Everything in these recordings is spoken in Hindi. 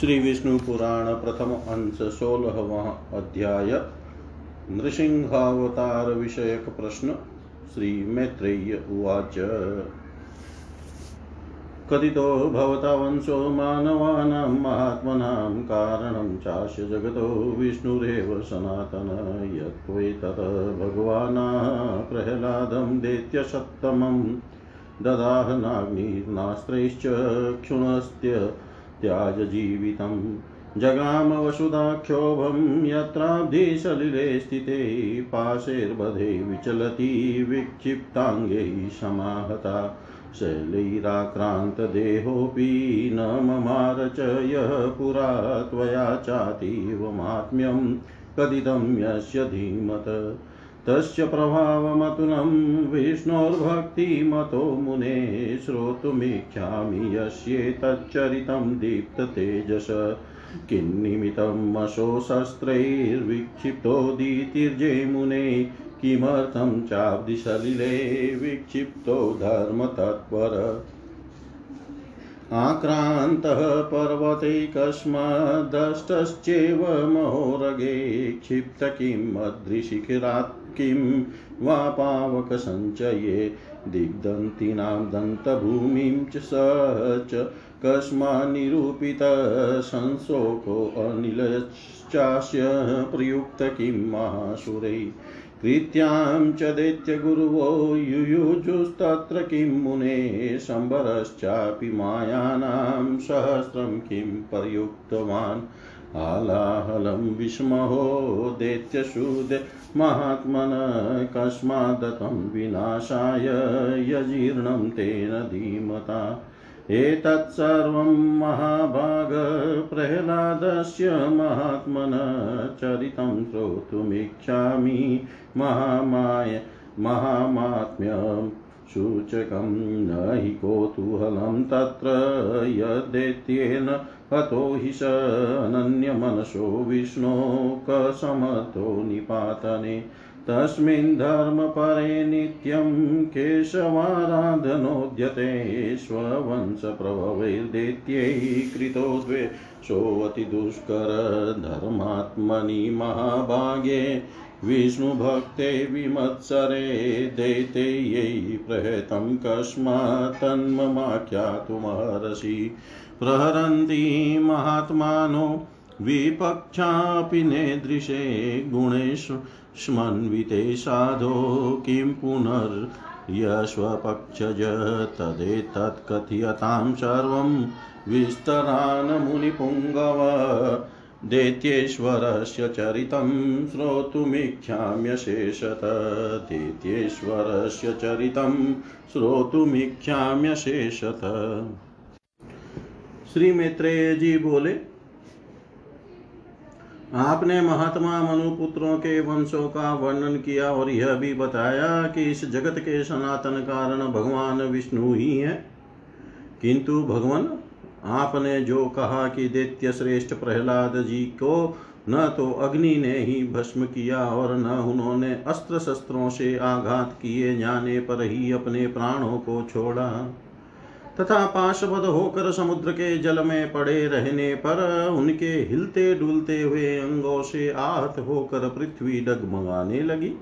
श्री विष्णु पुराण प्रथम अंश सोलहवा अध्याय नृसिंहावतार विषयक प्रश्न श्री मैत्रेय उवाच। कथितो भवता वंशो मानवानां महात्मनां कारणं चास्य जगतो विष्णुरेव सनातन। यत्त्वैतत् भगवाना प्रह्लादं दैत्यसत्तमं ददाहनाग्निर्नास्त्रैश्च क्षुणस्त्य त्याजजीवितं जगाम वसुधाक्षोभं यत्राब्धिसलिले स्थिते पाशैर्बधे विचलति विक्षिप्ताङ्गैः समाहता। शैलैराक्रान्तदेहोऽपि न ममार च यः पुरा त्वया चातीव मात्म्यं कथितं यस्य धीमत। तस्य प्रभावमतुलं विष्णोर्भक्तिमतो मुने श्रोतुमिच्छामि यस्येतच्चरितं दीप्ततेजस किन्निमित्तमशो शस्त्रैर्विक्षिप्तोदितिर्जे मुने किमर्थं चाब्दिसलिले विक्षिप्तो धर्मतत्पर? आक्रान्तः पर्वते कस्मदष्टश्चेव महोरगे क्षिप्त किम् किं? वा पावकसञ्चये दिग्दन्तीनां दन्तभूमिं च स च कस्मान्निरूपितसंशोकोऽनिलश्चास्य प्रयुक्त किं महासुरै? कृत्यां च दैत्यगुरुवो युयुजुस्तत्र किं मुने? शम्बरश्चापि मायानां सहस्रं किं प्रयुक्तवान्? हालाहलं विस्महो दैत्यशूद महात्मन कस्मादतं विनाशाय यजीर्णं तेन धीमता। एतत्सर्वं महाभागप्रह्लादस्य महात्मन चरितं श्रोतुमिच्छामि महामाय महामात्म्यं सूचकं न हि कौतूहलं तत्र यद्दैत्येन हतो हि स अनन्यमनसो विष्णो कसमर्थो निपातने। तस्मिन् धर्मपरे नित्यं केशवाराधनोद्यते स्ववंशप्रभवैर्दैत्यैः कृतो द्वेषोऽतिदुष्करधर्मात्मनि महाभागे विष्णुभक्ते विमत्सरे दैतेयै प्रहतं कस्मात् तन्ममाख्यातुमर्हसि। प्रहरन्ति महात्मानो, विपक्षापि नेदृशे गुणेषु स्मन्विते साधो किं पुनर्यश्वपक्षज तदेतत्कथयतां सर्वं विस्तरान् मुनिपुङ्गव, दैत्येश्वरस्य चरितं श्रोतुमिच्छाम्यशेषत, दैत्येश्वरस्य चरितं श्रोतुमिच्छाम्यशेषत। श्री मैत्रेय जी बोले, आपने महात्मा मनुपुत्रों के वंशों का वर्णन किया और यह भी बताया कि इस जगत के सनातन कारण भगवान विष्णु ही है। किंतु भगवान, आपने जो कहा कि दैत्य श्रेष्ठ प्रहलाद जी को न तो अग्नि ने ही भस्म किया और न उन्होंने अस्त्र शस्त्रों से आघात किए, जाने पर ही अपने प्राणों को छोड़ा। तथा पाशवद होकर समुद्र के जल में पड़े रहने पर उनके हिलते डुलते हुए अंगों से आहत होकर पृथ्वी डगमगाने लगी।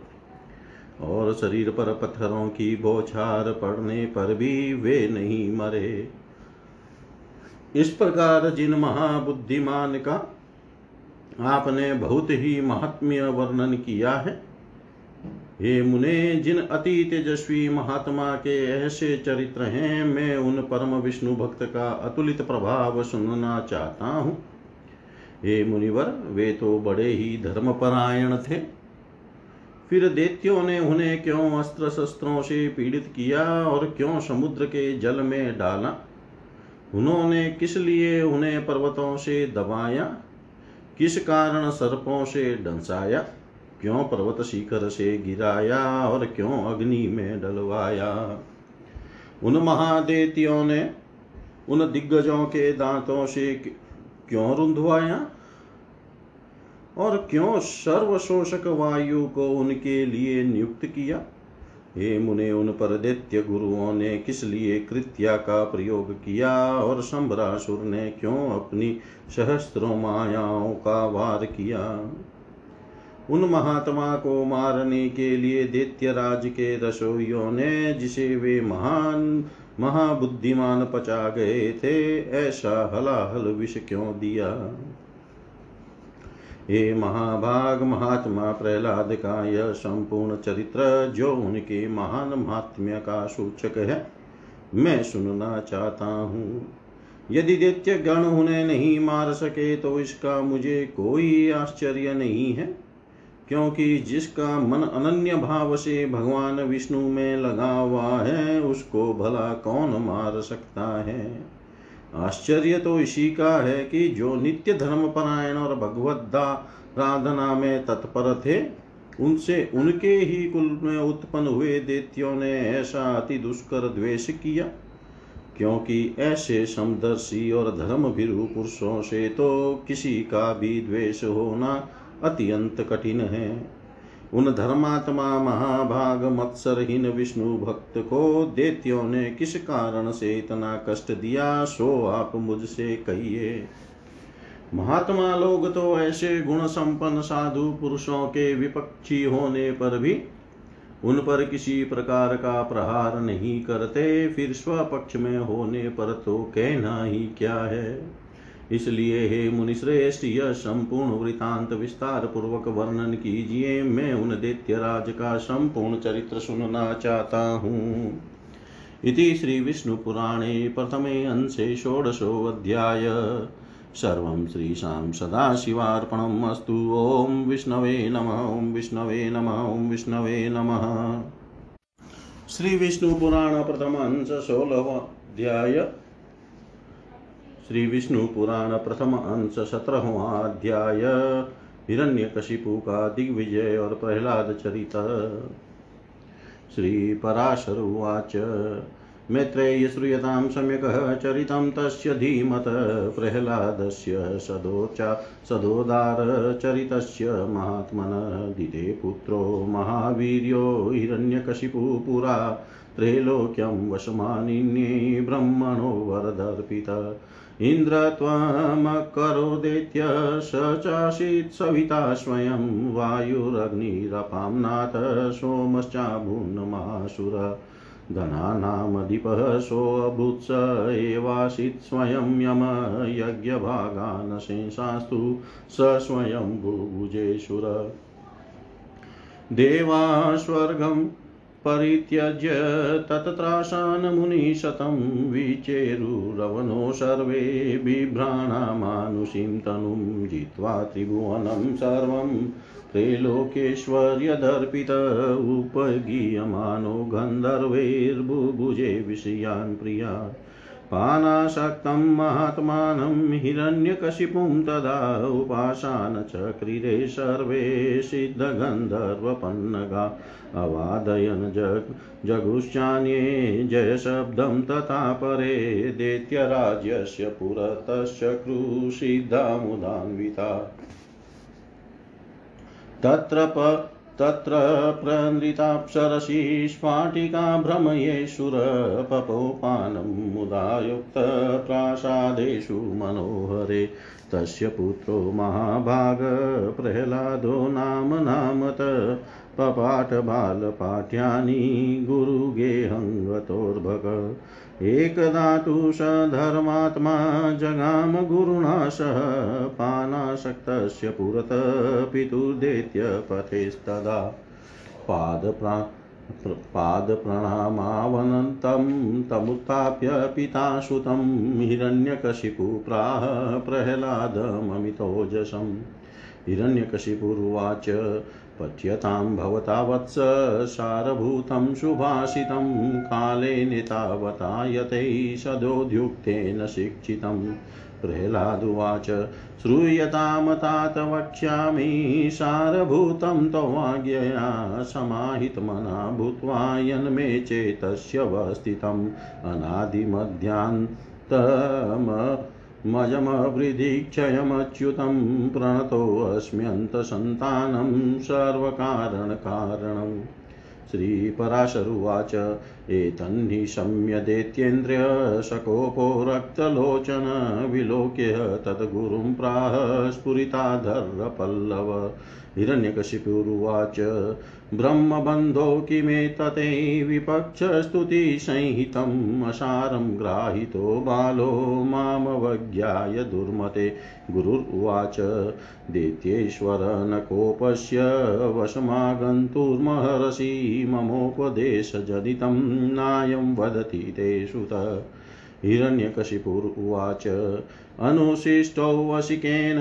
और शरीर पर पत्थरों की बौछार पड़ने पर भी वे नहीं मरे। इस प्रकार जिन महाबुद्धिमान का आपने बहुत ही महात्म्य वर्णन किया है हे मुने, जिन अति तेजस्वी महात्मा के ऐसे चरित्र हैं, मैं उन परम विष्णु भक्त का अतुलित प्रभाव सुनना चाहता हूँ। हे मुनिवर, वे तो बड़े ही धर्मपरायण थे। फिर दैत्यों ने उन्हें क्यों अस्त्र शस्त्रों से पीड़ित किया और क्यों समुद्र के जल में डाला? उन्होंने किस लिए उन्हें पर्वतों से दबाया? किस कारण सर्पों से डंसाया? क्यों पर्वत शिखर से गिराया और क्यों अग्नि में डलवाया? उन महादेतियों ने उन दिग्गजों के दांतों से क्यों रुंधवाया? और क्यों सर्वशोषक वायु को उनके लिए नियुक्त किया? हे मुने, उन पर दैत्य गुरुओं ने किस लिए कृत्या का प्रयोग किया? और संबरासुर ने क्यों अपनी सहस्त्रों मायाओं का वार किया? उन महात्मा को मारने के लिए दैत्यराज के रसोइयों ने, जिसे वे महान, महाबुद्धिमान पचा गए थे, ऐसा हलाहल विष क्यों दिया? हे महाभाग, महात्मा प्रहलाद का यह संपूर्ण चरित्र, जो उनके महान महात्म्य का सूचक है, मैं सुनना चाहता हूँ। यदि दैत्य गण उन्हें नहीं मार सके तो इसका मुझे कोई आश्चर्य नहीं है। क्योंकि जिसका मन अनन्य भाव से भगवान विष्णु में लगा हुआ है, उसको भला कौन मार सकता है? आश्चर्य तो इसी का है कि जो नित्य धर्म परायण और भगवद्दा राधना में तत्पर थे, उनसे उनके ही कुल में उत्पन्न हुए देत्यों ने ऐसा अति दुष्कर द्वेष किया। क्योंकि ऐसे समदर्शी और धर्म भीरु पुरुषों से तो किसी का भी द्वेष होना अत्यंत कठिन है। उन धर्मात्मा महाभाग मत्सरहीन विष्णु भक्त को देत्यों ने किस कारण से इतना कष्ट दिया, सो आप मुझसे कहिए। महात्मा लोग तो ऐसे गुण संपन्न साधु पुरुषों के विपक्षी होने पर भी उन पर किसी प्रकार का प्रहार नहीं करते, फिर स्वपक्ष में होने पर तो कहना ही क्या है। इसलिए हे मुनिश्रेष्ठ, यह संपूर्ण वृतांत विस्तार पूर्वक वर्णन कीजिए। मैं उन दैत्य राज का संपूर्ण चरित्र सुनना चाहता हूँ। इति श्रीविष्णुपुराणे प्रथमे अंशे षोडशो षोडशोऽध्याय सर्वं श्रीशां सदाशिवार्पणम् अस्तु। ॐ विष्णवे नमः, ॐ विष्णवे नमः, ॐ विष्णवे नमः। श्री विष्णु पुराण प्रथम अंश सोलहवाध्याय श्री विष्णु पुराण प्रथम अंश सत्रहवा अध्याय का दिग्विजय और प्रहलाद चरित श्री पराशर उवाच मैत्रेय श्रूयतां सम्यक् चरितं तस्य धीमत, प्रह्लादस्य सदोचा सदोदारचरितस्य महात्मन। दिते पुत्रो महावीर्यो हिरण्यकशिपु पुरा त्रैलोक्यं वशमानिन्ये ब्रह्मणो वरदर्पित। इन्द्र त्वमकरोदेत्य स चासीत् सविता स्वयं वायुरग्निरपां नाथ सोमश्चाभून्नमासुर धनानामधिपः सोऽभूत् स एवासीत् स्वयं यम यज्ञभागानशेषास्तु स स्वयं भुभुजेश्वर देवा स्वर्गं परित्यज्य तत्त्राशान् मुनिशतं विचेरुरवनो सर्वे बिभ्राणामानुषीं तनुं जित्वा त्रिभुवनं सर्वं त्रैलोकेश्वर्यदर्पित उपगीयमानो गन्धर्वैर्बुभुजे विषयान् प्रियात् पानासक्तं महात्मानं हिरण्यकशिपुं तदा उपाशान चक्रिरे सर्वे सिद्धगन्धर्वपन्नगा अवादयन् जग जगुश्चान्ये जयशब्दं तथा परे दैत्यराज्यस्य पुरतश्चक्रुसिद्धामुदान्विता तत्र प तत्र प्रनृताप्सरसि स्फाटिका भ्रमयेषुरपपोपानं मुदायुक्तप्रासादेषु मनोहरे। तस्य पुत्रो महाभाग प्रह्लादो नाम नामत पपाटबालपाठ्यानि गुरुगेहङ्गतोर्भग एकदा तु स धर्मात्मा जगाम गुरुणा सह पानासक्तस्य पुरतः पितुर्दैत्यपथेस्तदा पादप्रा पादप्रणामावनन्तं तमुत्थाप्य पिता सुतं हिरण्यकशिपु प्राह प्रह्लादममितोजसम्। हिरण्यकशिपुरुवाच पच्यतां भवता वत्स सारभूतं सुभाषितं कालेन तावता यतै सदोद्युक्तेन शिक्षितं। प्रह्लादुवाच श्रूयतां तात वक्ष्यामि, सारभूतं तवाज्ञया समाहितमना भूत्वा यन्मे चेतस्यवस्थितम् अनादिमध्यान्तम मजमवृधिक्षयमच्युतं प्रणतोऽस्म्यन्तसन्तानं सर्वकारणकारणम् श्रीपराशरुवाच एतन्निशम्य दैत्येन्द्रिय सकोपो रक्तलोचन विलोक्य तद्गुरुं प्राह स्फुरिताधर्रपल्लव। हिरण्यकशिपुरुवाच, ब्रह्मबन्धो किमेतते विपक्षस्तुतिसंहितम् असारं ग्राहितो बालो मामवज्ञाय दुर्मते। गुरुर्वाच, दैत्येश्वर न कोपस्य वशमागन्तुर्महर्षि ममोपदेशजनितं नायं वदति ते श्रुत हिरण्यकशिपुरुवाच अनुशिष्टो वशिकेन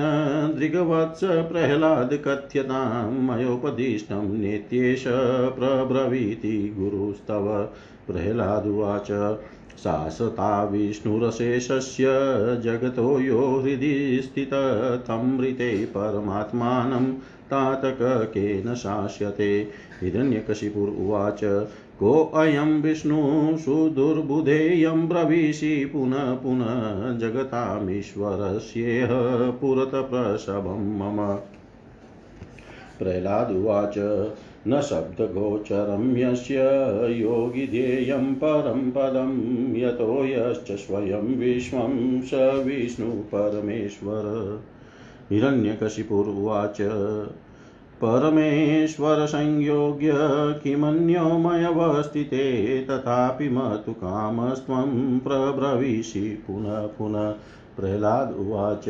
दृगवत्स प्रह्लादकथ्यतां मयोपदिष्टं नित्येश प्रब्रवीति गुरुस्तव। प्रह्लादुवाच शासता विष्णुरशेषस्य जगतो यो हृदि स्थित। तमृते परमात्मानं तातककेन शास्यते हिरण्यकशिपुरुवाच कोऽयं विष्णु सुदुर्बुधेयं ब्रवीषि पुनः पुनः जगतामीश्वरस्येह पुरतप्रसभं मम। प्रह्लादुवाच न शब्दगोचरं यस्य योगिध्येयं परं पदं, यतो यश्च स्वयं विश्वं स विष्णुपरमेश्वर हिरण्यकशिपुरुवाच परमेश्वरसंयोग्य किमन्यो मयवस्थिते तथापि मतु कामस्त्वं प्रब्रवीषि पुनः पुनः। प्रह्लाद उवाच।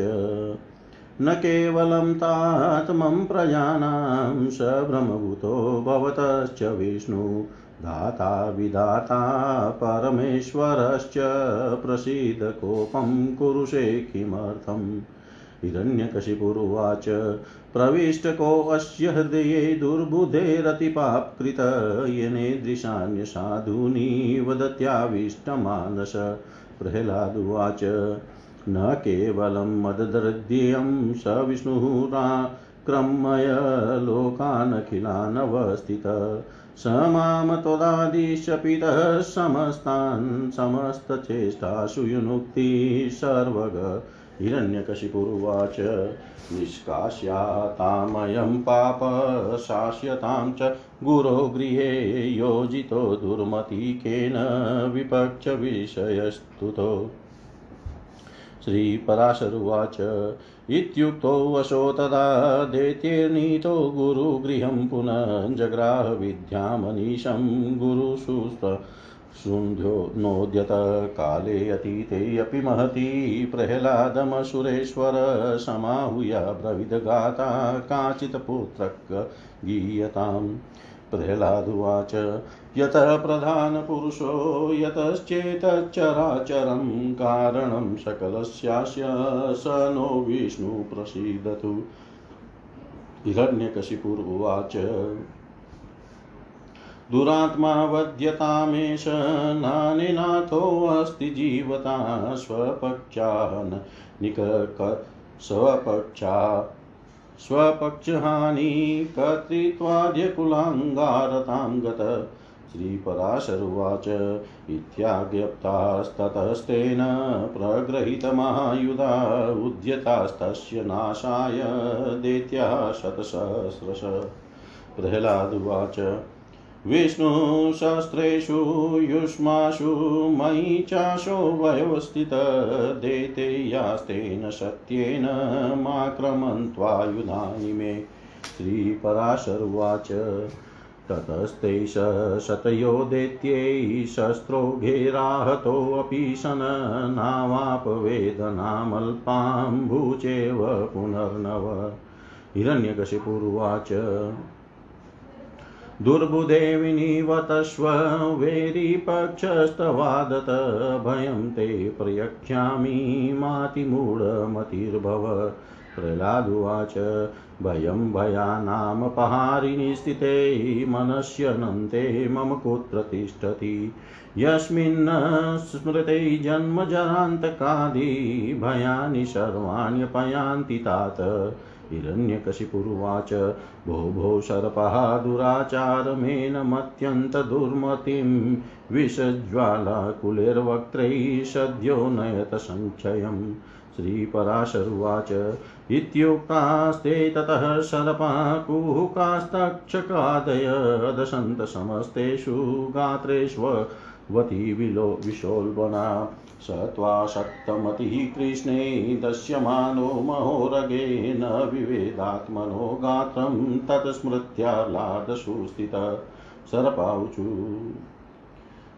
न केवलं तात्मं प्रजानां स ब्रह्मभूतो भवतश्च विष्णु। दाता विधाता परमेश्वरश्च प्रसीदकोपं कुरुषे किमर्थम्? हिरण्यकशिपुरुवाच। प्रविष्टकोऽस्य हृदये दुर्बुधेरतिपाप्कृत। येनेदृशान्यसाधूनि वदत्याविष्टमानस। प्रह्लादुवाच न केवलं मददृद्यं स विष्णुः क्रमय लोकानखिलानवस्थित। स माँ त्वदादिशपितः समस्तान् समस्तचेष्टासु युनुक्ति सर्वग हिरण्यकशिपुरुवाच, निष्कास्यातामयं पाप शास्यतां च गुरो गृहे योजितो दुर्मतिकेन विपक्षविषयस्तुतो। श्रीपराशरुवाच, इत्युक्तो वशो तदा दैत्येर्नीतो गुरुगृहं पुनः जग्राह विद्यामनीशं गुरुसुस्व शुन्ध्यो नोद्यत काले अतीते अपि महती प्रह्लादमसुरेश्वर समाहूय ब्रविदगाता काचित् पुत्रक गीयताम्। प्रह्लादुवाच यतः प्रधानपुरुषो यतश्चेतच्चराचरं कारणं सकलस्यास्य स नो विष्णुप्रसीदतु हिरण्यकशिपुरुवाच दुरात्मा वध्यतामेष नानिनाथोऽस्ति जीवता स्वपक्षान् निकक स्वपक्षा स्वपक्षहानि कर्तृत्वाद्यकुलाङ्गारतां गत श्रीपराशरुवाच इत्याज्ञप्तास्ततस्तेन प्रगृहीतमहायुधा उद्यतास्तस्य नाशाय दैत्या शतसहस्रश। प्रह्लादुवाच विष्णुशस्त्रेषु युष्मासु मयि चाशो वयोस्थितदेते यास्तेन सत्येन माक्रमन्त्वायुधानि मे। श्रीपराशरुवाच, ततस्ते शतयो दैत्यै शस्त्रो घेराहतोऽपि शन नावापवेदनामल्पां पुनर्नव। हिरण्यकशिपुरुवाच दुर्बुदेविनिवतस्व वेरिपक्षस्तवादत भयं ते प्रयक्ष्यामि मातिमूढमतिर्भव। प्रह्लादुवाच भयं भयानामपहारिणि स्थिते मनस्यनन्ते मम कुत्र तिष्ठति। यस्मिन् स्मृते जन्मजरान्तकादि भयानि सर्वाण्यपयान्ति तात। हिरण्यकशिपुरुवाच। भो भो सर्पः दुराचारमेनमत्यन्तदुर्मतिं विषज्वालाकुलेर्वक्त्रैः सद्यो नयत सङ्क्षयम् श्रीपराशरुवाच। इत्युक्तास्ते ततः शरपा कुहुकास्तक्षकादय दशन्त गात्रेष्वती विलो विशोल्बना। स त्वाशक्तमतिः कृष्णे दश्यमानो महोरगे न विवेदात्मनो गात्रं तत्स्मृत्याह्लादसु स्थितः सरपाऊचु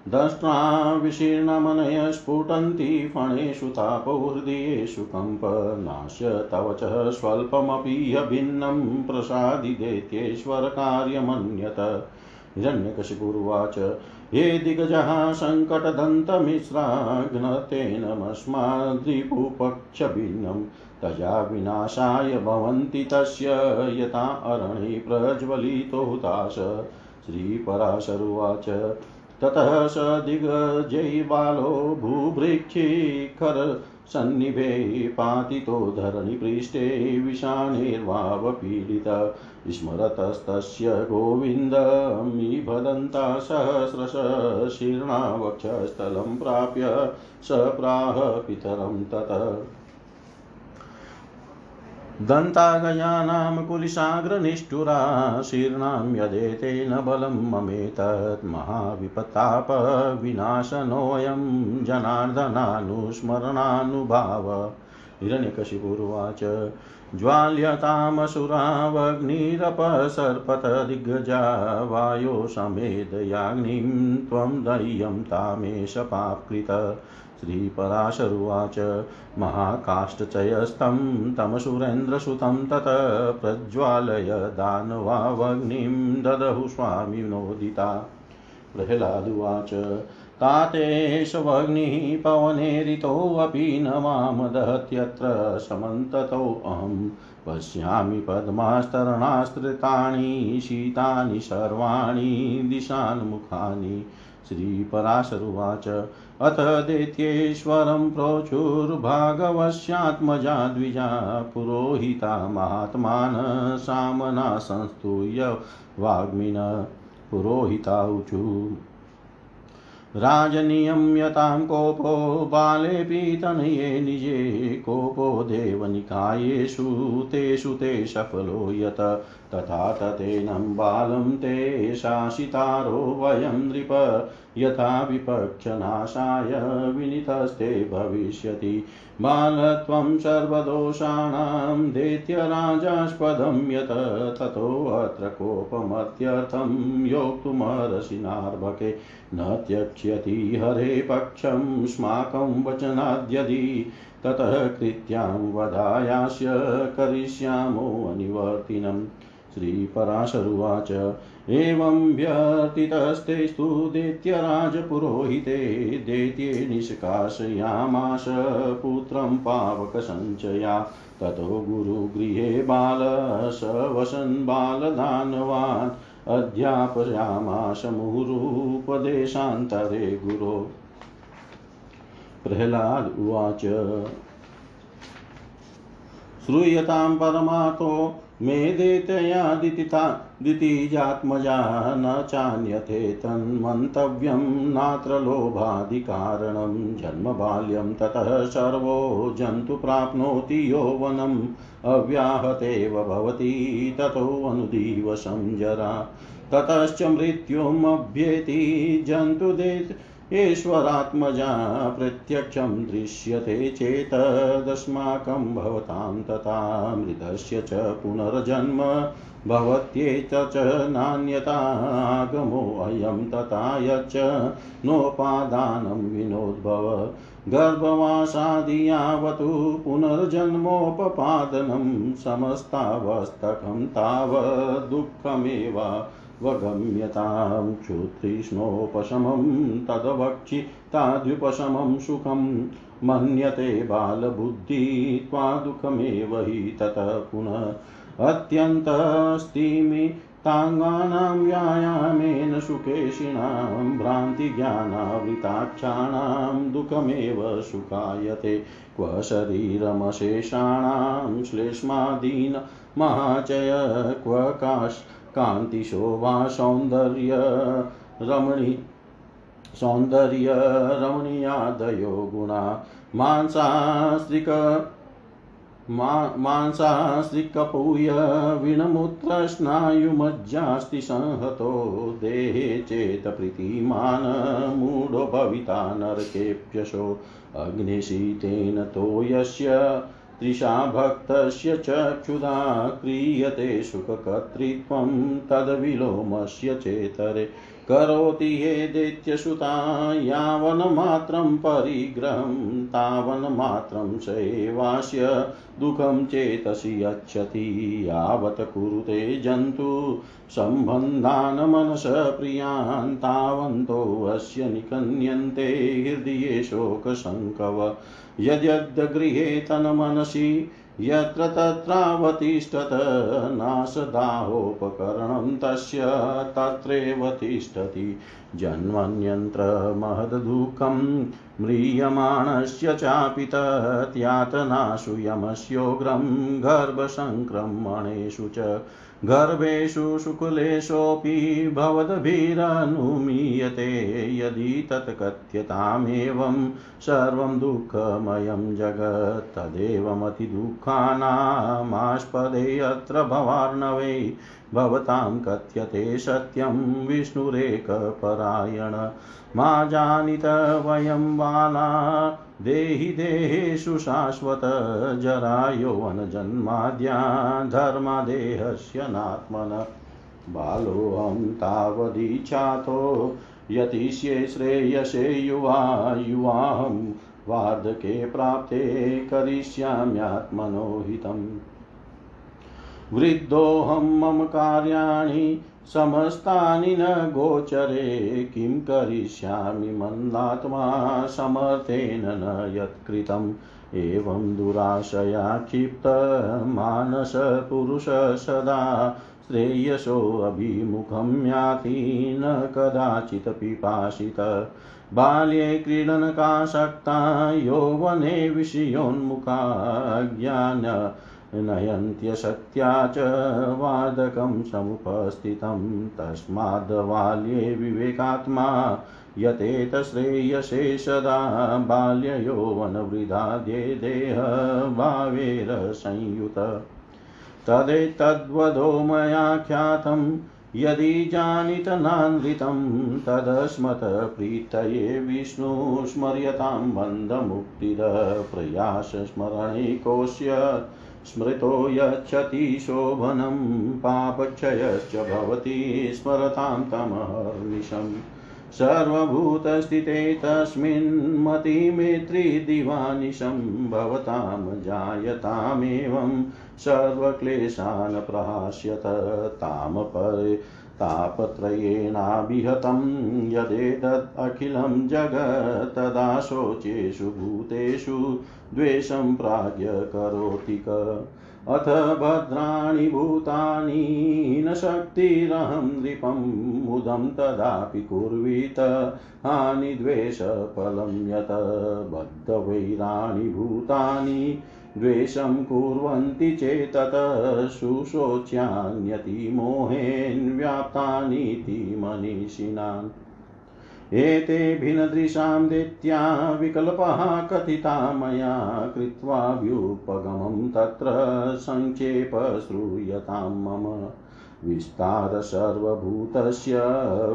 दष्ट्रा विशीर्णमनय स्फुटन्ति फणेषु तापहृदयेषु कम्पनाश्य तव च स्वल्पमपि अभिन्नं प्रसादिदेत्येश्वरकार्यमन्यत। हिरण्यकशिपुरुवाच ये दिग्गजः सङ्कटदन्तमिश्राग्नतेनमस्माद्रिपुपक्षभिन्नं तया विनाशाय भवन्ति तस्य यथा अरणे प्रज्वलितो हुताश। श्रीपराशरुवाच। ततः स दिग्जयबालो भूभृक्षिखर सन्निभे पातितो धरणिपृष्ठे विषाणेर्वावपीडित स्मरतस्तस्य गोविन्दमि भदन्ता सहस्रशशीर्णावक्षस्थलं प्राप्य स प्राह पितरं तत्। दन्तागयानां कुलिशाग्रनिष्ठुरा शीर्णां यदेते न बलं ममेतत् महाविपतापविनाशनोऽयं जनार्दनानुस्मरणानुभाव। हिरण्यकशिपुर्वाच ज्वाल्यतामसुरावग्निरपसर्पत दिग्गजा वायो समेदयाग्निं त्वं दह्यं तामेष पापकृत। श्रीपराशरुवाच। महाकाष्ठचयस्तं तमसुरेन्द्रसुतं तत प्रज्वालय दानवावग्निं ददहु स्वामिनोदिता प्रह्लादुवाच तातेशवग्निः पवनेरितोऽपि न माँ दहत्यत्र समन्ततोऽहं पश्यामि पद्मास्तरणास्त्रितानि शीतानि, सर्वाणि, दिशान्मुखानि। श्रीपराशरुवाच। अथ दैत्येश्वरं प्रोचुर्भागवश्यात्मजा द्विजा पुरोहिता महात्मान सामना संस्तूय वाग्मिन। पुरोहिता ऊचु राजनियम्यतां कोपो बालेऽपि तनये निजे कोपो देवनिकायेषु तेषु ते सफलो यत तथा ततेनं बालं ते शासितारो वयं नृप यथा विपक्षनाशाय विनीतस्ते भविष्यति बालत्वं सर्वदोषाणां दैत्यराजास्पदं यत ततोऽत्र कोपमत्यर्थं योक्तुमर्हसि नार्भके। न त्यक्ष्यति हरे पक्षं, स्माकं वचनाद्यदि। ततः कृत्यां वधायास्य करिष्यामो अनिवर्तिनम् श्रीपराशरुवाच एवं व्यर्थितस्तेस्तु दैत्यराजपुरोहिते दैत्ये निष्कासयामाश पुत्रं पावकसञ्चया। ततो गुरुगृहे बालस वसन् बालदानवान् अध्यापयामाश मुहुरुपदेशान्तरे गुरो। प्रह्लाद उवाच। श्रूयतां परमातो मे देतयादितिता दितिजात्मजा न चान्यथे तन्मन्तव्यं नात्र लोभादिकारणं, जन्मबाल्यं ततः सर्वो जन्तु प्राप्नोति यौवनम् अव्याहतेव भवति ततोऽनुदिवसं जरा। ततश्च मृत्युमभ्येति जन्तुदेत् ईश्वरात्मजा प्रत्यक्षं दृश्यते चेतदस्माकं भवतां तथा मृतस्य च पुनर्जन्म भवत्येत च नान्यतागमोऽयं तथा यच्च नोपादानं विनोद्भव गर्भवासादियावतु पुनर्जन्मोपपादनं समस्तावस्तकं तावद्दुःखमेव वगम्यतां क्षुतृष्णोपशमं तद्वक्षि ताद्युपशमं सुखं। मन्यते बालबुद्धि त्वादुःखमेव हि ततः पुनः। अत्यन्तस्तिमि ताङ्गानां व्यायामेन सुकेशिनां भ्रान्तिज्ञानावृताक्षाणां दुःखमेव सुखायते। क्व शरीरमशेषाणां श्लेष्मादीन महाचय क्व काश कान्तिशोभा सौन्दर्य रमणी सौन्दर्यरमणीयादयो गुणा। मांसास्त्रिक मांसास्त्रिकपूय विणमुत्रस्नायुमज्जास्ति संहतो, देहे चेतप्रीतिमान् मूढो भविता नरकेऽप्यशो। अग्निशीतेन तो यस्य तृषा भक्तस्य चक्षुधा क्रियते सुखकर्तृत्वं तद्विलोमस्य चेतरे। करोति ये दैत्यसुता यावन्मात्रं परिग्रहं, तावन्मात्रं सैवास्य दुःखं चेतसि यच्छति, यावत् कुरुते जन्तु। सम्बन्धान् मनसप्रियान् तावन्तोऽस्य निकन्यन्ते हृदये शोकशङ्कव यद्यद्गृहे तन्मनसि यत्र तत्रावतिष्ठत नाशदाहोपकरणं तस्य तत्रैव तिष्ठति जन्मन्यन्त्रमहद्दुःखं म्रियमाणस्य चापि तत्यातनाशु यमस्योग्रं गर्भसङ्क्रमणेषु च गर्भेषु शुक्लेशोऽपि भवद्भिरनुमीयते यदि तत्कथ्यतामेवं सर्वं दुःखमयं जगत् तदेवमतिदुःखानामास्पदे अत्र भवार्णवे भवतां कथ्यते सत्यं विष्णुरेकपरायण। मा जानीत वयं बाला, देहि देहेषु शाश्वत जरा यौवनजन्माद्या धर्मादेहस्य नात्मन। बालोऽहं तावदीच्छातो यतिष्ये श्रेयसे युवा, युवाहं वार्धके प्राप्ते करिष्याम्यात्मनो हितम् वृद्धोऽहं मम कार्याणि समस्तानि न गोचरे। किं करिष्यामि मन्दात्मा समर्थेन न यत्कृतम् एवं दुराशया क्षिप्तमानसपुरुष सदा। श्रेयसोऽभिमुखं याति न कदाचित् पिपासित। बाल्ये क्रीडनकासक्ता, यौवने विषयोन्मुखा ज्ञान। नयन्त्यसत्या च वादकं समुपस्थितं। तस्माद्बाल्ये विवेकात्मा यतेतश्रेयसे सदा बाल्ययौवनवृद्धाद्ये देहभावेरसंयुत तदेतद्वदो मया ख्यातं यदि जानितनानृतं तदस्मत्प्रीतये विष्णुस्मर्यतां बन्धमुक्तिरप्रयासस्मरणैकोऽस्य स्मृतो यच्छति शोभनं, पापक्षयश्च भवति स्मरतां तमहर्निशम् सर्वभूतस्थिते तस्मिन् मतिमेत्रिदिवानिशं भवतां जायतामेवं। सर्वक्लेशान् प्रहास्यत ताम परे तापत्रयेणाभिहतं यदेतदखिलं जगत् तदा शोचेषु भूतेषु द्वेषं प्राज्ञ करोति क। अथ भद्राणि भूतानि न शक्तिरहं नृपं मुदं तदापि कुर्वीत। हानिद्वेषफलं यत बद्धवैराणि भूतानि द्वेषं कुर्वन्ति चेतत शुशोच्यान्यतिमोहेन्व्याप्तानीति मनीषिणान् एतेभिनदृशां दैत्या विकल्पः कथिता मया कृत्वाभ्युपगमं तत्र सङ्क्षेप श्रूयतां मम। विस्तार सर्वभूतस्य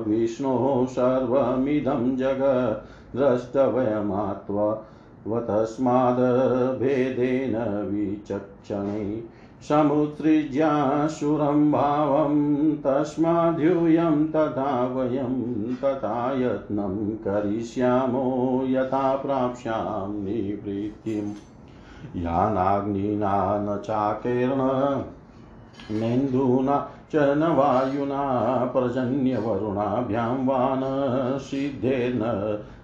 विष्णोः सर्वमिदं जगद्द्रष्टवयमात्वतस्माद्भेदेन विचक्षणे समुत्सृज्यासुरं भावं तस्माद्यूयं तथा वयं तथा यत्नं करिष्यामो यथा प्राप्स्यां निवृत्तिम् यानाग्निना न चाकीर्ण नेन्दुना च न वायुना पर्जन्यवरुणाभ्यां वा न सिद्धेन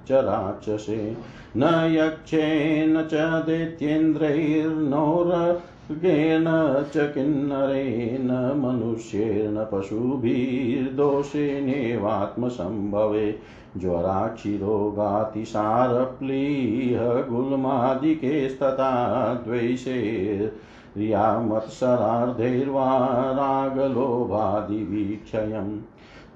च राक्षसे। न यक्षेन च दैत्येन्द्रैर्नोर मृगेण च किन्नरेण मनुष्येण पशुभिर्दोषेणेवात्मसम्भवे। ज्वराक्षिरोगातिसारप्लीह गुल्मादिकेस्तथा द्वैषेर्यामत्सरार्धैर्वा रागलोभादिवीक्षयम्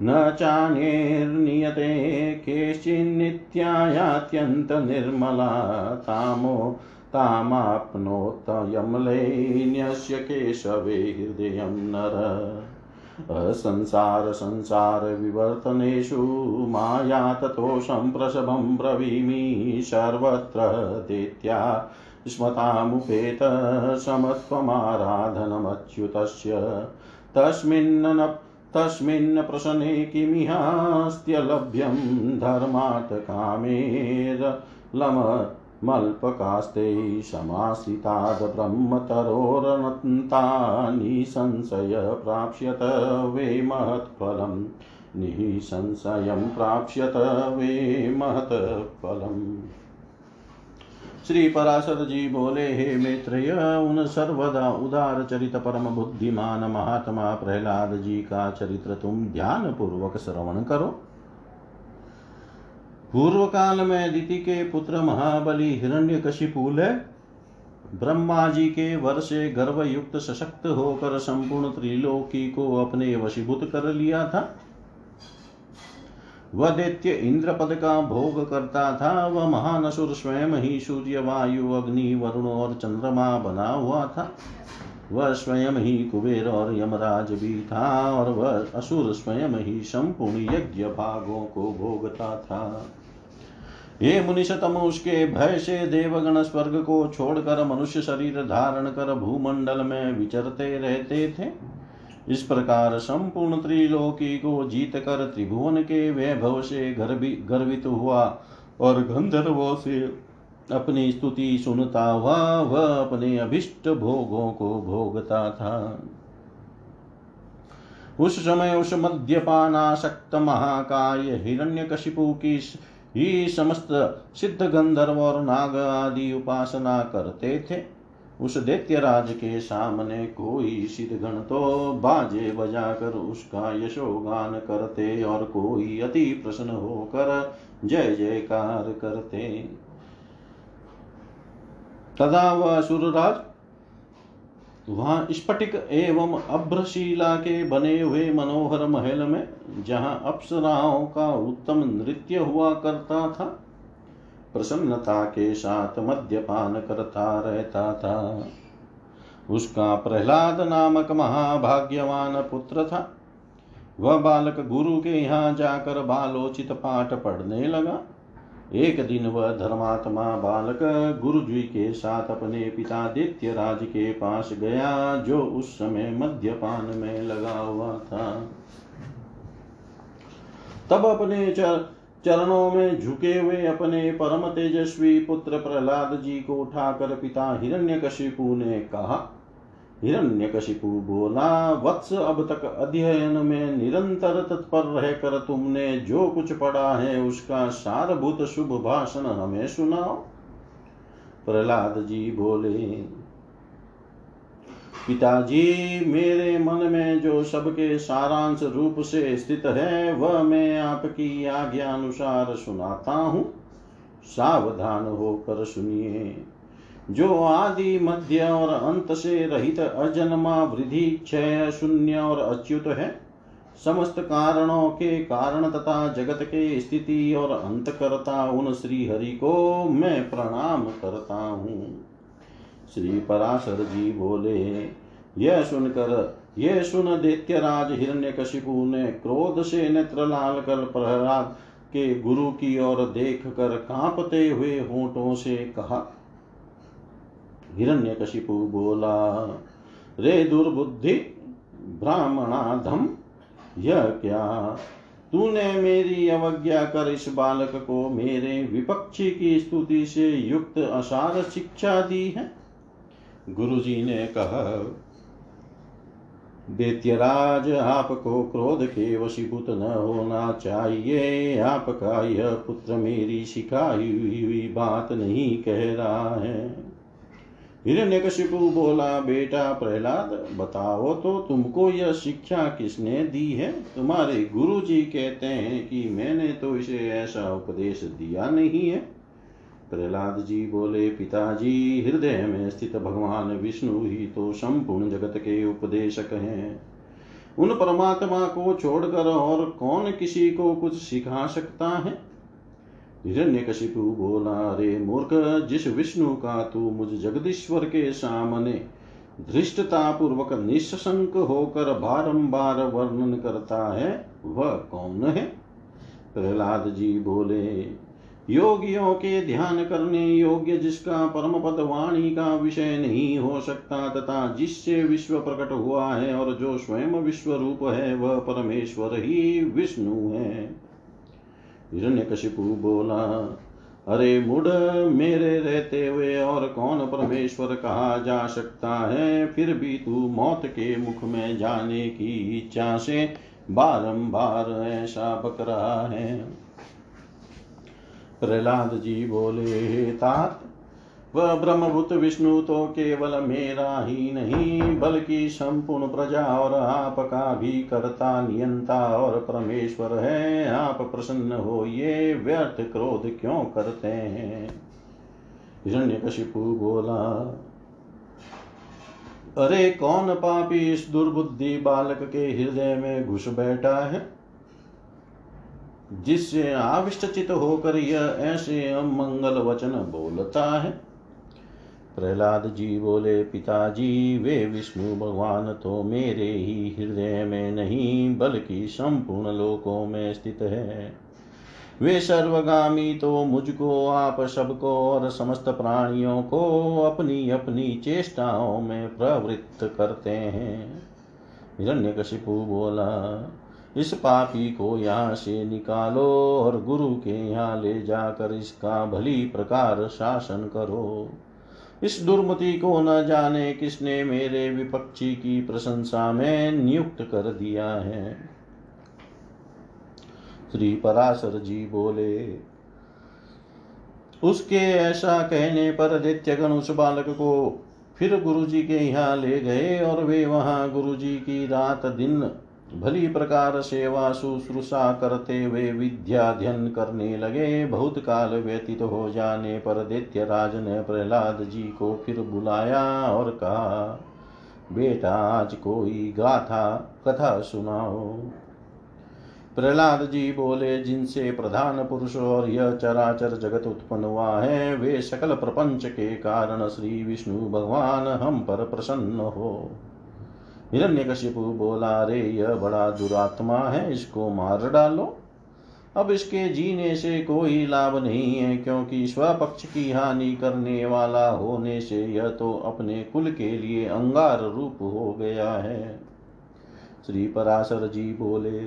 न चान्यैर्नियते केश्चिन्नित्यायात्यन्तनिर्मला तामो तामाप्नोत यमलैन्यस्य केशवे हृदयं नर। संसार संसार विवर्तनेषु माया ततो सम्प्रसभं ब्रवीमि सर्वत्र दैत्या स्मतामुपेत समत्वमाराधनमच्युतस्य तस्मिन्न तस्मिन् प्रसने किमिहास्त्यलभ्यं धर्मार्थकामेर्लम मल्पकास्ते समाश्रिताद् ब्रह्मतरोरनन्ता निसंशय प्राप्स्यत वै महत्फलं निसंशयं प्राप्स्यत वै महत्फलम्। श्री पराशर जी बोले, हे मित्र उन सर्वदा उदार चरित परम बुद्धिमान महात्मा प्रहलाद जी का चरित्र तुम ध्यान पूर्वक श्रवण करो। पूर्व काल में दिति के पुत्र महाबली हिरण्य कशिपुल ब्रह्मा जी के वर से गर्भ युक्त सशक्त होकर संपूर्ण त्रिलोकी को अपने वशीभूत कर लिया था। वह दैत्य इंद्र पद का भोग करता था, वह महान असुर स्वयं ही सूर्य, वायु, अग्नि, वरुण और चंद्रमा बना हुआ था। वह स्वयं ही कुबेर और यमराज भी था और वह असुर स्वयं ही संपूर्ण यज्ञ भागों को भोगता था। हे मुनिषतम उसके भय से देवगण स्वर्ग को छोड़कर मनुष्य शरीर धारण कर भूमंडल में विचरते रहते थे। इस प्रकार संपूर्ण त्रिलोकी को जीत कर त्रिभुवन के वैभव से गर्वित हुआ और गंधर्वों से अपनी स्तुति सुनता हुआ वह अपने अभिष्ट भोगों को भोगता था। उस समय उस मद्यपानाशक्त महाकाय हिरण्य हिरण्यकशिपु की ही समस्त सिद्ध गंधर्व और नाग आदि उपासना करते थे। उस दैत्यराज के सामने कोई सिद्धगण तो बाजे बजाकर उसका यशोगान करते और कोई अति प्रसन्न होकर जय जयकार करते। तदा वह सुरराज वहाँ स्फटिक एवं अभ्रशीला के बने हुए मनोहर महल में, जहाँ अप्सराओं का उत्तम नृत्य हुआ करता था प्रसन्नता के साथ मद्यपान करता रहता था उसका प्रहलाद नामक महाभाग्यवान पुत्र था। वह बालक गुरु के यहाँ जाकर बालोचित पाठ पढ़ने लगा। एक दिन वह धर्मात्मा बालक गुरु जी के साथ अपने पिता दित्य राज के पास गया, जो उस समय मद्यपान में लगा हुआ था। तब अपने चर चरणों में झुके हुए अपने परम तेजस्वी पुत्र प्रहलाद जी को उठाकर पिता हिरण्यकशिपु ने कहा, हिरण्यकशिपु, बोला, वत्स अब तक अध्ययन में निरंतर तत्पर रहकर तुमने जो कुछ पढ़ा है उसका सारभूत शुभ भाषण हमें सुनाओ। प्रहलाद जी बोले पिताजी, मेरे मन में जो सबके सारांश रूप से स्थित है, वह मैं आपकी आज्ञा अनुसार सुनाता हूँ। सावधान होकर सुनिए। जो आदि मध्य और अंत से रहित अजन्मा वृद्धि क्षय शून्य और अच्युत है, समस्त कारणों के कारण तथा जगत के स्थिति और अंत करता उन श्री हरि को मैं प्रणाम करता हूँ। श्री पराशर जी बोले, यह सुनकर यह सुन दैत्यराज हिरण्यकशिपु ने क्रोध से नेत्र लाल कर प्रहलाद के गुरु की ओर देख कर कांपते हुए होठों से कहा। हिरण्य कशिपु बोला, रे दुर्बुद्धि, ब्राह्मणाधम, यह क्या? तूने मेरी अवज्ञा कर इस बालक को मेरे विपक्षी की स्तुति से युक्त असार शिक्षा दी है? गुरुजी ने कहा, दैत्यराज, आपको क्रोध के वशीभूत न होना चाहिए। आपका यह पुत्र मेरी सिखाई हुई बात नहीं कह रहा है। हिरण्यकशिपु बोला, बेटा प्रहलाद, बताओ तो तुमको यह शिक्षा किसने दी है? तुम्हारे गुरु जी कहते हैं कि मैंने तो इसे ऐसा उपदेश दिया नहीं है। प्रहलाद जी बोले, पिताजी, हृदय में स्थित भगवान विष्णु ही तो संपूर्ण जगत के उपदेशक हैं। उन परमात्मा को छोड़कर और कौन किसी को कुछ सिखा सकता है? हिरण्यकशिपु बोला रे मूर्ख, जिस विष्णु का तू मुझ जगदीश्वर के सामने धृष्टता पूर्वक निशंक होकर बारंबार वर्णन करता है, वह कौन है? प्रहलाद जी बोले योगियों के ध्यान करने योग्य जिसका परम पद वाणी का विषय नहीं हो सकता तथा जिससे विश्व प्रकट हुआ है और जो स्वयं विश्व रूप है, वह परमेश्वर ही विष्णु है। हिरण्यकशिपु बोला, अरे मुड मेरे रहते हुए और कौन परमेश्वर कहा जा सकता है? फिर भी तू मौत के मुख में जाने की इच्छा से बारंबार ऐसा बक रहा है। प्रहलाद जी बोले, हे तात, वह ब्रह्मभूत विष्णु तो केवल मेरा ही नहीं, बल्कि संपूर्ण प्रजा और आपका भी करता, नियंता और परमेश्वर है। आप प्रसन्न हो, ये व्यर्थ क्रोध क्यों करते हैं? हिरण्य हिरण्यकशिपु बोला, अरे कौन पापी इस दुर्बुद्धि बालक के हृदय में घुस बैठा है? जिससे आविष्टचित होकर यह ऐसे अमंगल वचन बोलता है। प्रहलाद जी बोले, पिताजी, वे विष्णु भगवान तो मेरे ही हृदय में नहीं, बल्कि संपूर्ण लोकों में स्थित है। वे सर्वगामी तो मुझको, आप सबको और समस्त प्राणियों को अपनी अपनी चेष्टाओं में प्रवृत्त करते हैं। हिरण्यकशिपु बोला इस पापी को यहाँ से निकालो और गुरु के यहाँ ले जाकर इसका भली प्रकार शासन करो। इस दुर्मति को न जाने किसने मेरे विपक्षी की प्रशंसा में नियुक्त कर दिया है। श्री पराशर जी बोले, उसके ऐसा कहने पर दैत्यगण उस बालक को फिर गुरु जी के यहाँ ले गए और वे वहाँ गुरु जी की रात दिन भली प्रकार सेवा शुश्रूषा करते हुए विद्या अध्ययन करने लगे। बहुत काल व्यतीत हो जाने पर दैत्य राज ने प्रहलाद जी को फिर बुलाया और कहा, बेटा, आज कोई गाथा, कथा सुनाओ। प्रहलाद जी बोले, जिनसे प्रधान पुरुष और यह चराचर जगत उत्पन्न हुआ है, वे सकल प्रपंच के कारण श्री विष्णु भगवान हम पर प्रसन्न हो। हिरण्यकशिपु बोला, रे, यह बड़ा दुरात्मा है, इसको मार डालो। अब इसके जीने से कोई लाभ नहीं है, क्योंकि स्वपक्ष की हानि करने वाला होने से यह तो अपने कुल के लिए अंगार रूप हो गया है। श्री पराशर जी बोले,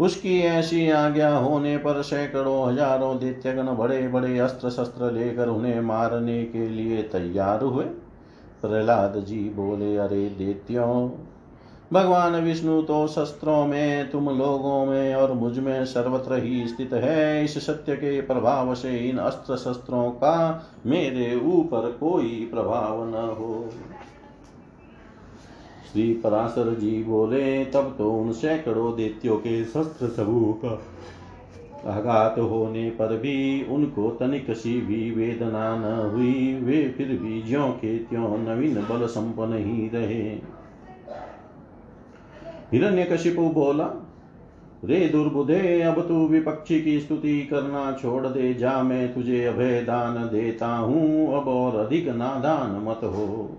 उसकी ऐसी आज्ञा होने पर सैकड़ों हज़ारों दैत्यगण बड़े बड़े अस्त्र शस्त्र लेकर उन्हें मारने के लिए तैयार हुए। प्रहलाद जी बोले, अरे देत्यो, भगवान विष्णु तो शस्त्रों में, तुम लोगों में और मुझमें सर्वत्र ही स्थित है। इस सत्य के प्रभाव से इन अस्त्र शस्त्रों का मेरे ऊपर कोई प्रभाव न हो। श्री पराशर जी बोले, तब तो उन सैकड़ों देत्यों के शस्त्र समूह का आघात होने पर भी उनको तनिक सी भी वेदना न हुई। वे फिर भी ज्यो के त्यों नवीन बल संपन्न ही रहे। हिरण्य हिरण्यकशिपु बोला, रे दुर्बुदे अब तू विपक्षी की स्तुति करना छोड़ दे। जा मैं तुझे अभय दान देता हूँ। अब और अधिक नादान मत हो।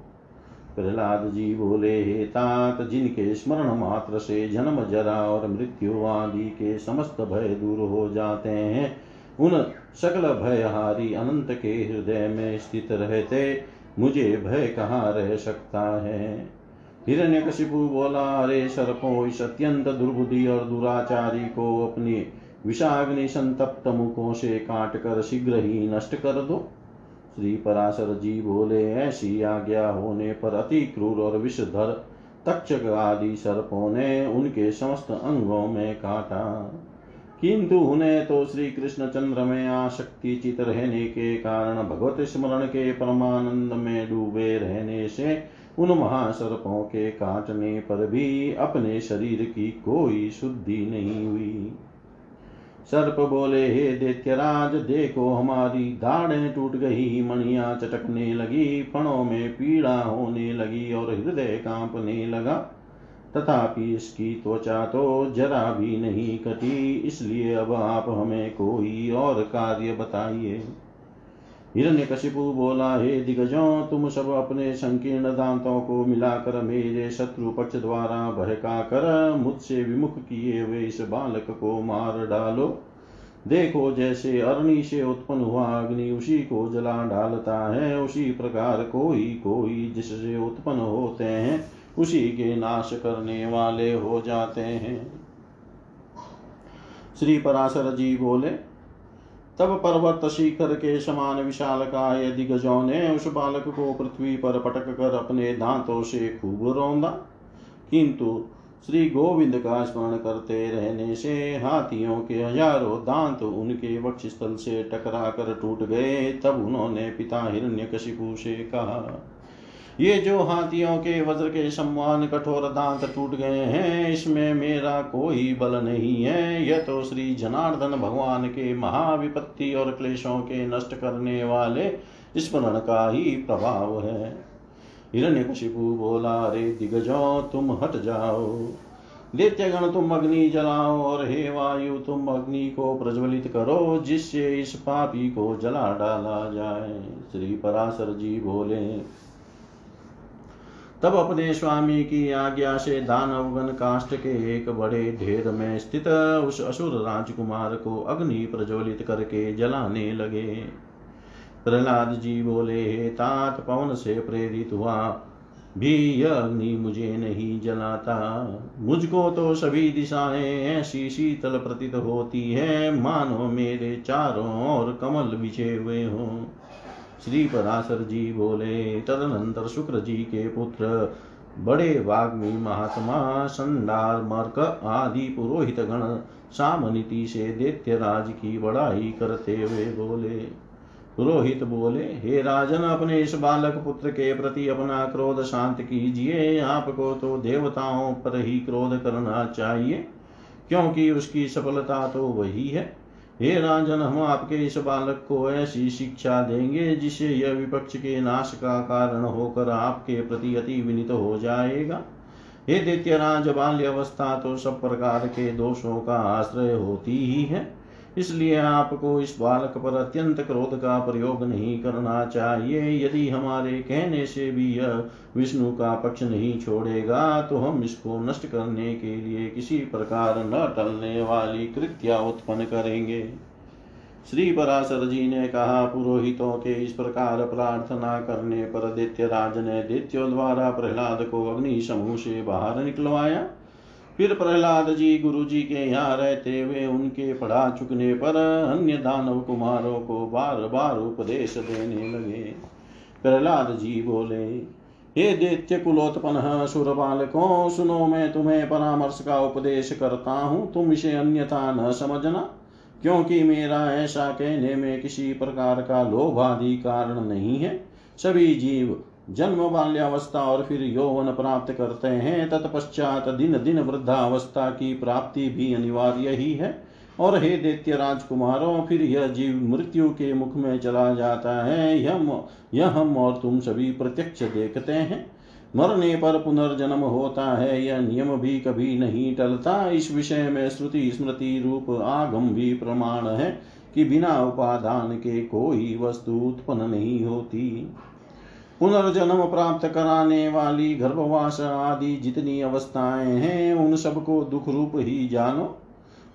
प्रहलाद जी बोले, हे तात, जिनके स्मरण मात्र से जन्म, जरा और मृत्यु आदि के समस्त भय दूर हो जाते हैं, उन सकल भयहारी अनंत के हृदय में स्थित रहते, मुझे भय कहाँ रह सकता है? हिरण्यकशिपु बोला, अरे सर्पों, इस अत्यंत दुर्बुद्धि और दुराचारी को अपनी विषाग्नि संतप्त मुखों से काट कर शीघ्र ही नष्ट कर दो। श्री पराशर जी बोले ऐसी आज्ञा होने पर अति क्रूर और विषधर तक्षक आदि सर्पों ने उनके समस्त अंगों में काटा। किंतु उन्हें तो श्री कृष्ण चंद्र में आशक्ति चित रहने के कारण भगवत स्मरण के परमानंद में डूबे रहने से उन महासर्पों के काटने पर भी अपने शरीर की कोई शुद्धि नहीं हुई। सर्प बोले, हे दैत्यराज, देखो हमारी दाढ़ें टूट गई, मणिया चटकने लगी, फणों में पीड़ा होने लगी और हृदय कांपने लगा। तथापि इसकी त्वचा तो जरा भी नहीं कटी, इसलिए अब आप हमें कोई और कार्य बताइए। हिरण्यकशिपु बोला, हे दिग्गजों, तुम सब अपने संकीर्ण दांतों को मिलाकर मेरे शत्रु पक्ष द्वारा बहका कर मुझसे विमुख किए हुए इस बालक को मार डालो। देखो जैसे अरणि से उत्पन्न हुआ अग्नि उसी को जला डालता है, उसी प्रकार कोई कोई जिससे उत्पन्न होते हैं, उसी के नाश करने वाले हो जाते हैं। श्री पराशर जी बोले तब पर्वत शिखर के समान विशाल काय दिग्गजों ने उस बालक को पृथ्वी पर पटक कर अपने दांतों से खूब रौंदा। किंतु श्री गोविंद का स्मरण करते रहने से हाथियों के हज़ारों दांत उनके वक्षस्थल से टकरा कर टूट गए, तब उन्होंने पिता हिरण्यकशिपु से कहा ये जो हाथियों के वज्र के सम्मान कठोर दांत टूट गए हैं, इसमें मेरा कोई बल नहीं है। यह तो श्री जनार्दन भगवान के महाविपत्ति और क्लेशों के नष्ट करने वाले स्मरण का ही प्रभाव है। हिरण्य हिरण्यकशिपु बोला रे दिग्गजो, तुम हट जाओ। दैत्यगण तुम अग्नि जलाओ और हे वायु, तुम अग्नि को प्रज्वलित करो, जिससे इस पापी को जला डाला जाए। श्री पराशर जी बोले तब अपने स्वामी की आज्ञा से दानवगण काष्ट के एक बड़े ढेर में स्थित उस असुर राजकुमार को अग्नि प्रज्वलित करके जलाने लगे। प्रहलाद जी बोले, हे तात, पवन से प्रेरित हुआ। भी यह अग्नि मुझे नहीं जलाता। मुझको तो सभी दिशाएँ ऐसी शीतल प्रतीत होती है। मानो मेरे चारों ओर कमल बिछे हुए हों। श्री पराशर जी बोले, तदनंतर शुक्र जी के पुत्र, बड़े वाग्मी, महात्मा, संडार, मर्क आदि पुरोहित गण, सामनीति से दैत्यराज की बड़ाई करते हुए बोले। पुरोहित बोले, हे राजन, अपने इस बालक पुत्र के प्रति अपना क्रोध शांत कीजिए। आपको तो देवताओं पर ही क्रोध करना चाहिए, क्योंकि उसकी सफलता तो वही है। हे राजन हम आपके इस बालक को ऐसी शिक्षा देंगे जिसे यह विपक्ष के नाश का कारण होकर आपके प्रति अति विनित हो जाएगा। हे दैत्यराज बाल्य अवस्था तो सब प्रकार के दोषों का आश्रय होती ही है। इसलिए आपको इस बालक पर अत्यंत क्रोध का प्रयोग नहीं करना चाहिए। यदि हमारे कहने से भी यह विष्णु का पक्ष नहीं छोड़ेगा तो हम इसको नष्ट करने के लिए किसी प्रकार न टलने वाली कृत्या उत्पन्न करेंगे। श्री पराशर जी ने कहा, पुरोहितों के इस प्रकार प्रार्थना करने पर दैत्यराज ने दैत्यों द्वारा प्रहलाद को अग्नि समूह से बाहर निकलवाया। फिर प्रहलाद जी गुरु जी के यहाँ रहते हुए उनके पढ़ा चुकने पर अन्य दानव कुमारों को बार बार उपदेश देने लगे। प्रहलाद जी बोले, हे दैत्य कुलोत्पन्न सुर बालकों, सुनो, मैं तुम्हें परामर्श का उपदेश करता हूँ। तुम इसे अन्यथा न समझना, क्योंकि मेरा ऐसा कहने में किसी प्रकार का लोभ आदि कारण नहीं है। सभी जीव जन्म बाल्यावस्था और फिर यौवन प्राप्त करते हैं। तत्पश्चात दिन दिन वृद्धावस्था की प्राप्ति भी अनिवार्य ही है। और हे दैत्य राजकुमारों, फिर यह जीव मृत्यु के मुख में चला जाता है। यह यह हम और तुम सभी प्रत्यक्ष देखते हैं। मरने पर पुनर्जन्म होता है। यह नियम भी कभी नहीं टलता। इस विषय में श्रुति स्मृति रूप आगम भी प्रमाण है कि बिना उपादान के कोई वस्तु उत्पन्न नहीं होती। पुनर्जन्म प्राप्त कराने वाली गर्भवास आदि जितनी अवस्थाएँ हैं, उन सबको दुख रूप ही जानो।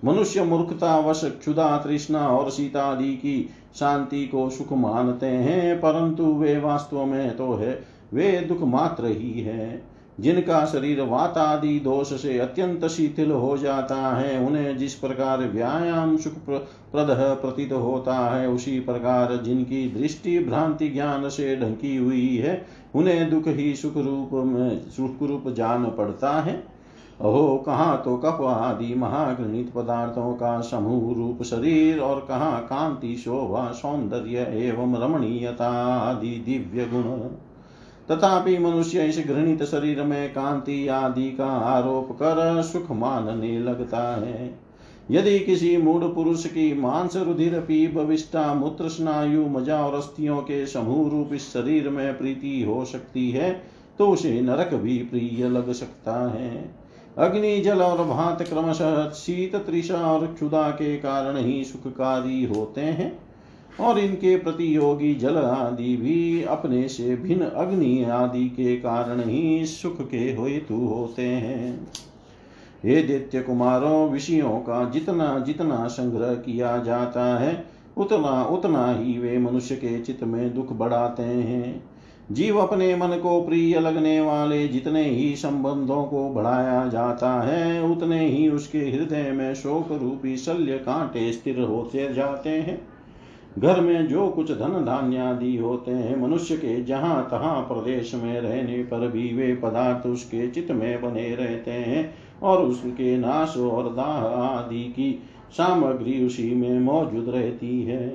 मनुष्य मूर्खतावश क्षुदा तृष्णा और सीतादि की शांति को सुख मानते हैं, परंतु वे वास्तव में तो है, वे दुख मात्र ही है। जिनका शरीर वात आदि दोष से अत्यंत शिथिल हो जाता है, उन्हें जिस प्रकार व्यायाम सुख प्रद प्रतीत होता है, उसी प्रकार जिनकी दृष्टि भ्रांति ज्ञान से ढंकी हुई है, उन्हें दुख ही सुख रूप में, सुख रूप जान पड़ता है। अहो, कहाँ तो कप आदि महागणित पदार्थों का समूह रूप शरीर और कहाँ कांति शोभा सौंदर्य एवं रमणीयता आदि दिव्य गुण। तथापि मनुष्य इस घृणित शरीर में कांति आदि का आरोप कर सुख मानने लगता है। यदि किसी मूड पुरुष की मांस रुधिर पीप विष्टा मूत्र स्नायु मज़ा और अस्थियों के समूह रूप इस शरीर में प्रीति हो सकती है तो उसे नरक भी प्रिय लग सकता है। अग्नि, जल और भात क्रमशः शीत त्रिषा और क्षुदा के कारण ही सुखकारी होते हैं। और इनके प्रतियोगी जल आदि भी अपने से भिन्न अग्नि आदि के कारण ही सुख के हेतु होते हैं। हे दैत्य कुमारों, विषयों का जितना जितना संग्रह किया जाता है, उतना उतना ही वे मनुष्य के चित्त में दुख बढ़ाते हैं। जीव अपने मन को प्रिय लगने वाले जितने ही संबंधों को बढ़ाया जाता है, उतने ही उसके हृदय में शोक रूपी शल्य कांटे स्थिर होते जाते हैं। घर में जो कुछ धन धान्य आदि होते हैं, मनुष्य के जहाँ तहाँ प्रदेश में रहने पर भी वे पदार्थ उसके चित्त में बने रहते हैं और उसके नाश और दाह आदि की सामग्री उसी में मौजूद रहती है।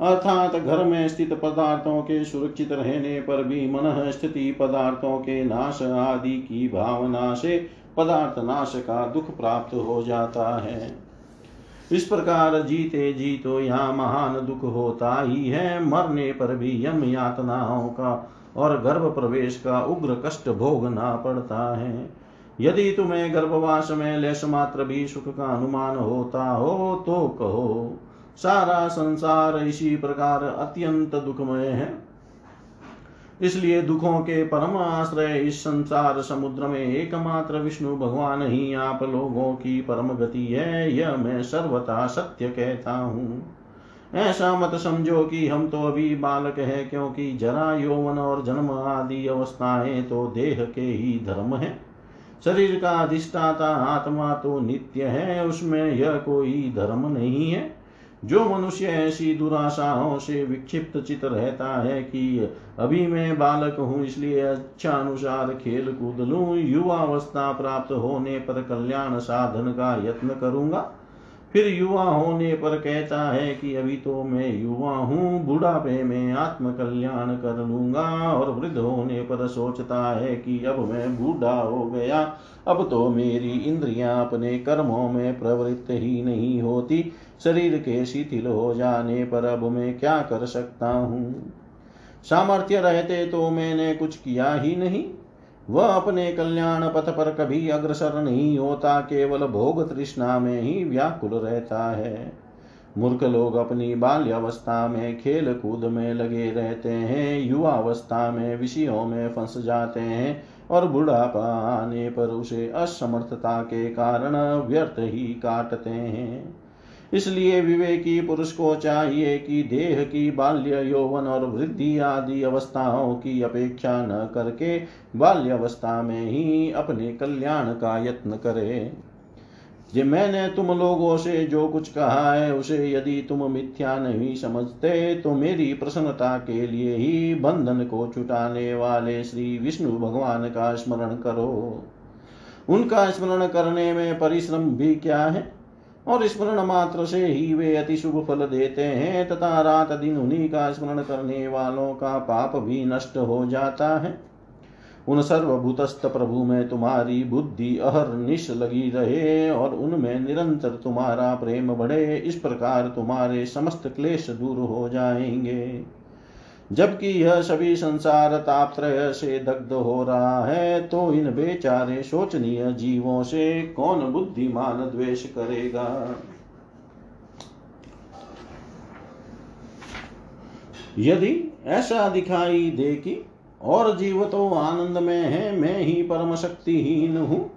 अर्थात घर में स्थित पदार्थों के सुरक्षित रहने पर भी मन स्थिति पदार्थों के नाश आदि की भावना से पदार्थ नाश का दुख प्राप्त हो जाता है। इस प्रकार जीते जी तो यहाँ महान दुख होता ही है। मरने पर भी यम यातनाओं का और गर्भ प्रवेश का उग्र कष्ट भोगना पड़ता है। यदि तुम्हें गर्भवास में लेश मात्र भी सुख का अनुमान होता हो तो कहो, सारा संसार इसी प्रकार अत्यंत दुखमय है। इसलिए दुखों के परम आश्रय इस संसार समुद्र में एकमात्र विष्णु भगवान ही आप लोगों की परम गति है, यह मैं सर्वथा सत्य कहता हूँ। ऐसा मत समझो कि हम तो अभी बालक है, क्योंकि जरा यौवन और जन्म आदि अवस्थाएँ तो देह के ही धर्म है। शरीर का अधिष्ठाता आत्मा तो नित्य है, उसमें यह कोई धर्म नहीं है। जो मनुष्य ऐसी दुराशाओं से विक्षिप्त चित रहता है कि अभी मैं बालक हूँ, इसलिए अच्छा अनुसार खेल कूद लूँ, युवावस्था प्राप्त होने पर कल्याण साधन का यत्न करूँगा। फिर युवा होने पर कहता है कि अभी तो मैं युवा हूँ, बुढ़ापे में आत्म कल्याण कर लूँगा और वृद्ध होने पर सोचता है कि अब मैं बूढ़ा हो गया, अब तो मेरी इंद्रियाँ अपने कर्मों में प्रवृत्त ही नहीं होती। शरीर के शिथिल हो जाने पर अब मैं क्या कर सकता हूँ? सामर्थ्य रहते तो मैंने कुछ किया ही नहीं। वह अपने कल्याण पथ पर कभी अग्रसर नहीं होता, केवल भोग तृष्णा में ही व्याकुल रहता है। मूर्ख लोग अपनी बाल्यावस्था में खेल कूद में लगे रहते हैं युवावस्था में विषयों में फंस जाते हैं और बुढ़ापा आने पर उसे असमर्थता के कारण व्यर्थ ही काटते हैं। इसलिए विवेकी पुरुष को चाहिए कि देह की बाल्य यौवन और वृद्धि आदि अवस्थाओं की अपेक्षा न करके बाल्यावस्था में ही अपने कल्याण का यत्न करे। जे मैंने तुम लोगों से जो कुछ कहा है, उसे यदि तुम मिथ्या नहीं समझते तो मेरी प्रसन्नता के लिए ही बंधन को छुटाने वाले श्री विष्णु भगवान का स्मरण करो। उनका स्मरण करने में परिश्रम भी क्या है? और स्मरण मात्र से ही वे अति शुभ फल देते हैं, तथा रात दिन उन्हीं का स्मरण करने वालों का पाप भी नष्ट हो जाता है। उन सर्वभूतस्थ प्रभु में तुम्हारी बुद्धि अहर निश लगी रहे, और उनमें निरंतर तुम्हारा प्रेम बढ़े, इस प्रकार तुम्हारे समस्त क्लेश दूर हो जाएँगे। जबकि यह सभी संसार तापत्रय से दग्ध हो रहा है तो इन बेचारे शोचनीय जीवों से कौन बुद्धिमान द्वेष करेगा? यदि ऐसा दिखाई दे कि और जीव तो आनंद में है, मैं ही परम शक्तिहीन हूँ,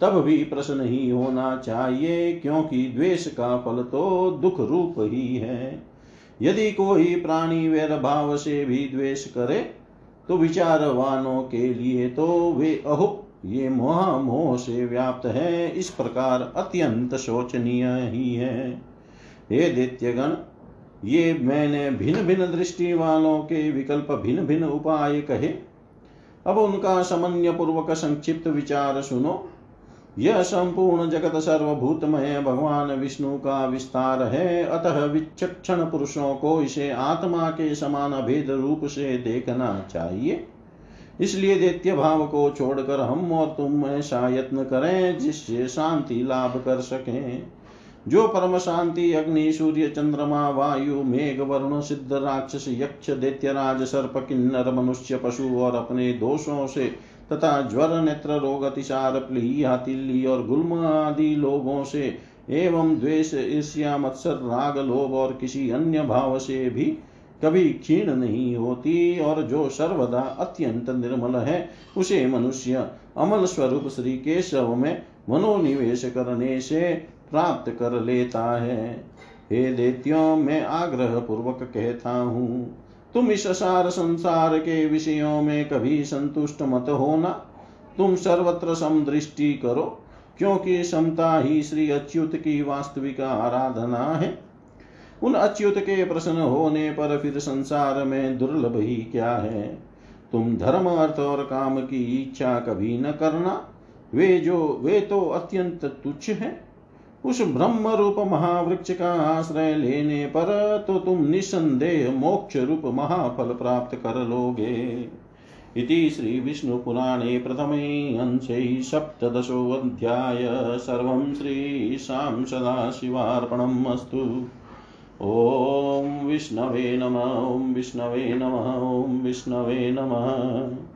तब भी प्रश्न ही होना चाहिए, क्योंकि द्वेष का फल तो दुख रूप ही है। यदि कोई प्राणी वैर भाव से भी द्वेष करे तो विचारवानों के लिए तो वे अहो, ये मोह मोह से व्याप्त है, इस प्रकार अत्यंत शोचनीय ही है। हे दैत्यगण, ये मैंने भिन्न भिन्न दृष्टि वालों के विकल्प भिन्न भिन्न उपाय कहे। अब उनका समन्य पूर्वक संक्षिप्त विचार सुनो। यह संपूर्ण जगत सर्वभूतमय भगवान विष्णु का विस्तार है। अतः विचक्षण पुरुषों को इसे आत्मा के समान भेद रूप से देखना चाहिए। इसलिए दैत्य भाव को छोड़कर हम और तुम ऐसा यत्न करें जिससे शांति लाभ कर सकें। जो परम शांति, अग्नि, सूर्य, चंद्रमा, वायु, मेघ, वरुण, सिद्ध, राक्षस, यक्ष, दैत्यराज, सर्प, किन्नर, मनुष्य, पशु और अपने दोषों से तथा ज्वर, नेत्र, रोग, अतिसार, प्लीहा तिल्ली और गुल्म आदि लोगों से एवं द्वेष, ईर्ष्या, मत्सर, राग, लोभ और किसी अन्य भाव से भी कभी क्षीण नहीं होती और जो सर्वदा अत्यंत निर्मल है, उसे मनुष्य अमल स्वरूप श्री केशव में मनोनिवेश करने से प्राप्त कर लेता है। हे देत्यों, मैं आग्रह पूर्वक कहता हूँ तुम इस सार संसार के विषयों में कभी संतुष्ट मत होना। तुम सर्वत्र समदृष्टि करो, क्योंकि समता ही श्री अच्युत की वास्तविक आराधना है। उन अच्युत के प्रसन्न होने पर फिर संसार में दुर्लभ ही क्या है? तुम धर्म, अर्थ और काम की इच्छा कभी न करना। वे जो, वे तो अत्यंत तुच्छ है। उस ब्रह्म रूप महावृक्ष का आश्रय लेने पर तो तुम निसंदेह मोक्ष रूप महाफल प्राप्त कर लोगे। इति श्रीविष्णुपुराणे प्रथमे अंशे सप्तदशोऽध्याय सर्वं श्रीशां सदाशिवार्पणम् अस्तु। ॐ विष्णवे नम, ॐ विष्णवे नम, ॐ विष्णवे नमः।